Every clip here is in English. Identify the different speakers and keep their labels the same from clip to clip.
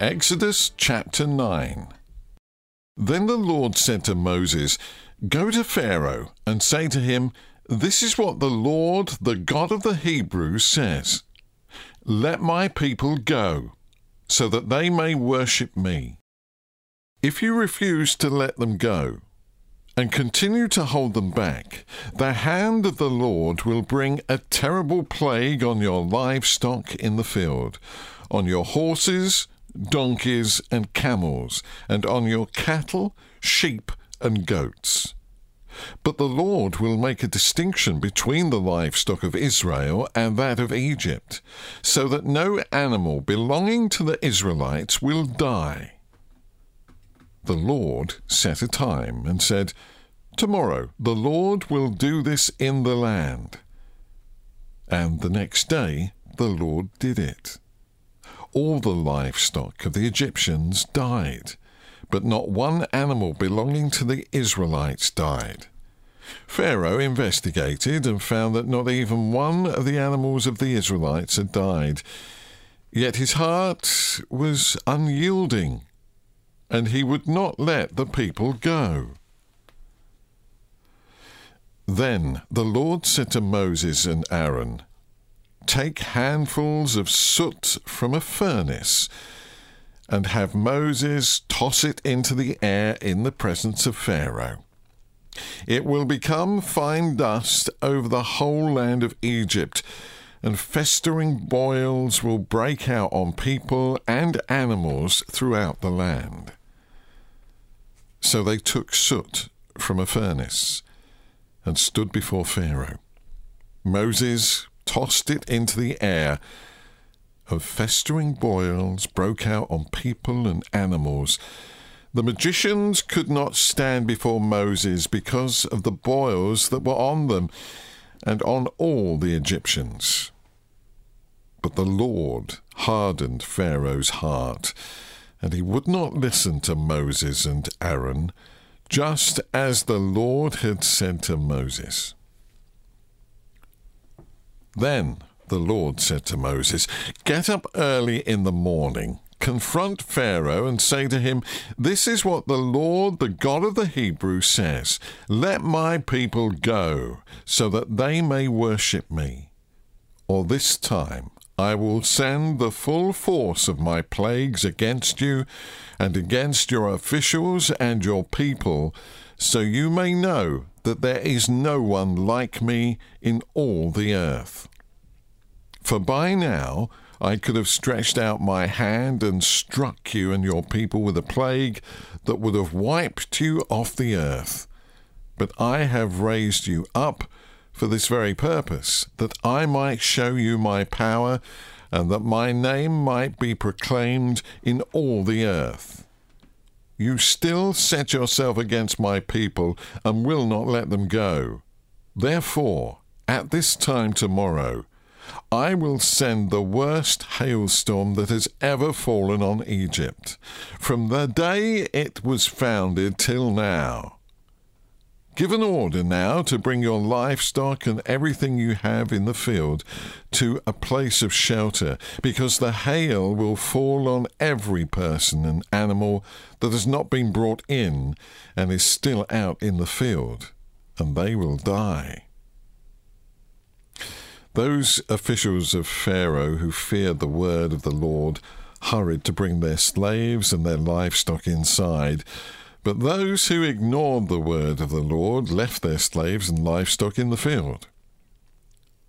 Speaker 1: Exodus chapter 9. Then the Lord said to Moses, Go to Pharaoh and say to him, This is what the Lord, the God of the Hebrews, says Let my people go, so that they may worship me. If you refuse to let them go, and continue to hold them back, the hand of the Lord will bring a terrible plague on your livestock in the field, on your horses, donkeys, and camels, and on your cattle, sheep, and goats. But the Lord will make a distinction between the livestock of Israel and that of Egypt, so that no animal belonging to the Israelites will die. The Lord set a time and said, Tomorrow the Lord will do this in the land. And the next day the Lord did it. All the livestock of the Egyptians died, but not one animal belonging to the Israelites died. Pharaoh investigated and found that not even one of the animals of the Israelites had died. Yet his heart was unyielding and he would not let the people go. Then the Lord said to Moses and Aaron, Take handfuls of soot from a furnace, and have Moses toss it into the air in the presence of Pharaoh. It will become fine dust over the whole land of Egypt, and festering boils will break out on people and animals throughout the land. So they took soot from a furnace and stood before Pharaoh. Moses tossed it into the air, and festering boils broke out on people and animals. The magicians could not stand before Moses because of the boils that were on them and on all the Egyptians. But the Lord hardened Pharaoh's heart and he would not listen to Moses and Aaron, just as the Lord had said to Moses. Then the Lord said to Moses, Get up early in the morning, confront Pharaoh, and say to him, This is what the Lord, the God of the Hebrews, says Let my people go, so that they may worship me. Or this time I will send the full force of my plagues against you and against your officials and your people, so you may know that there is no one like me in all the earth. For by now I could have stretched out my hand and struck you and your people with a plague that would have wiped you off the earth. But I have raised you up for this very purpose, that I might show you my power, and that my name might be proclaimed in all the earth. You still set yourself against my people, and will not let them go. Therefore, at this time tomorrow, I will send the worst hailstorm that has ever fallen on Egypt, from the day it was founded till now. Give an order now to bring your livestock and everything you have in the field to a place of shelter, because the hail will fall on every person and animal that has not been brought in and is still out in the field, and they will die. Those officials of Pharaoh who feared the word of the Lord hurried to bring their slaves and their livestock inside. But those who ignored the word of the Lord left their slaves and livestock in the field.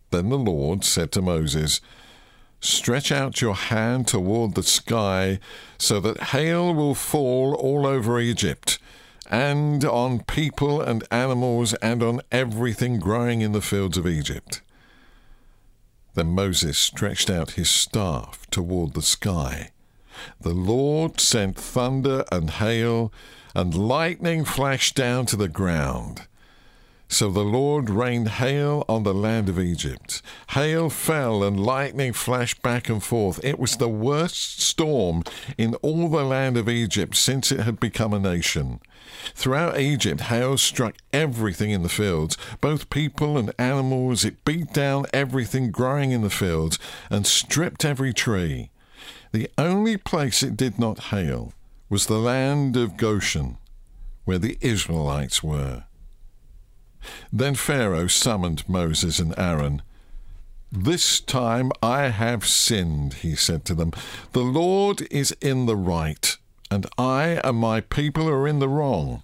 Speaker 1: Then the Lord said to Moses, Stretch out your hand toward the sky, so that hail will fall all over Egypt, and on people and animals, and on everything growing in the fields of Egypt. Then Moses stretched out his staff toward the sky. The Lord sent thunder and hail, and lightning flashed down to the ground. So the Lord rained hail on the land of Egypt. Hail fell and lightning flashed back and forth. It was the worst storm in all the land of Egypt since it had become a nation. Throughout Egypt, hail struck everything in the fields, both people and animals. It beat down everything growing in the fields and stripped every tree. The only place it did not hail was the land of Goshen, where the Israelites were. Then Pharaoh summoned Moses and Aaron. This time I have sinned, he said to them. The Lord is in the right, and I and my people are in the wrong.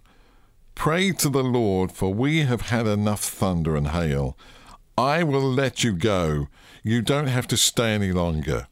Speaker 1: Pray to the Lord, for we have had enough thunder and hail. I will let you go. You don't have to stay any longer.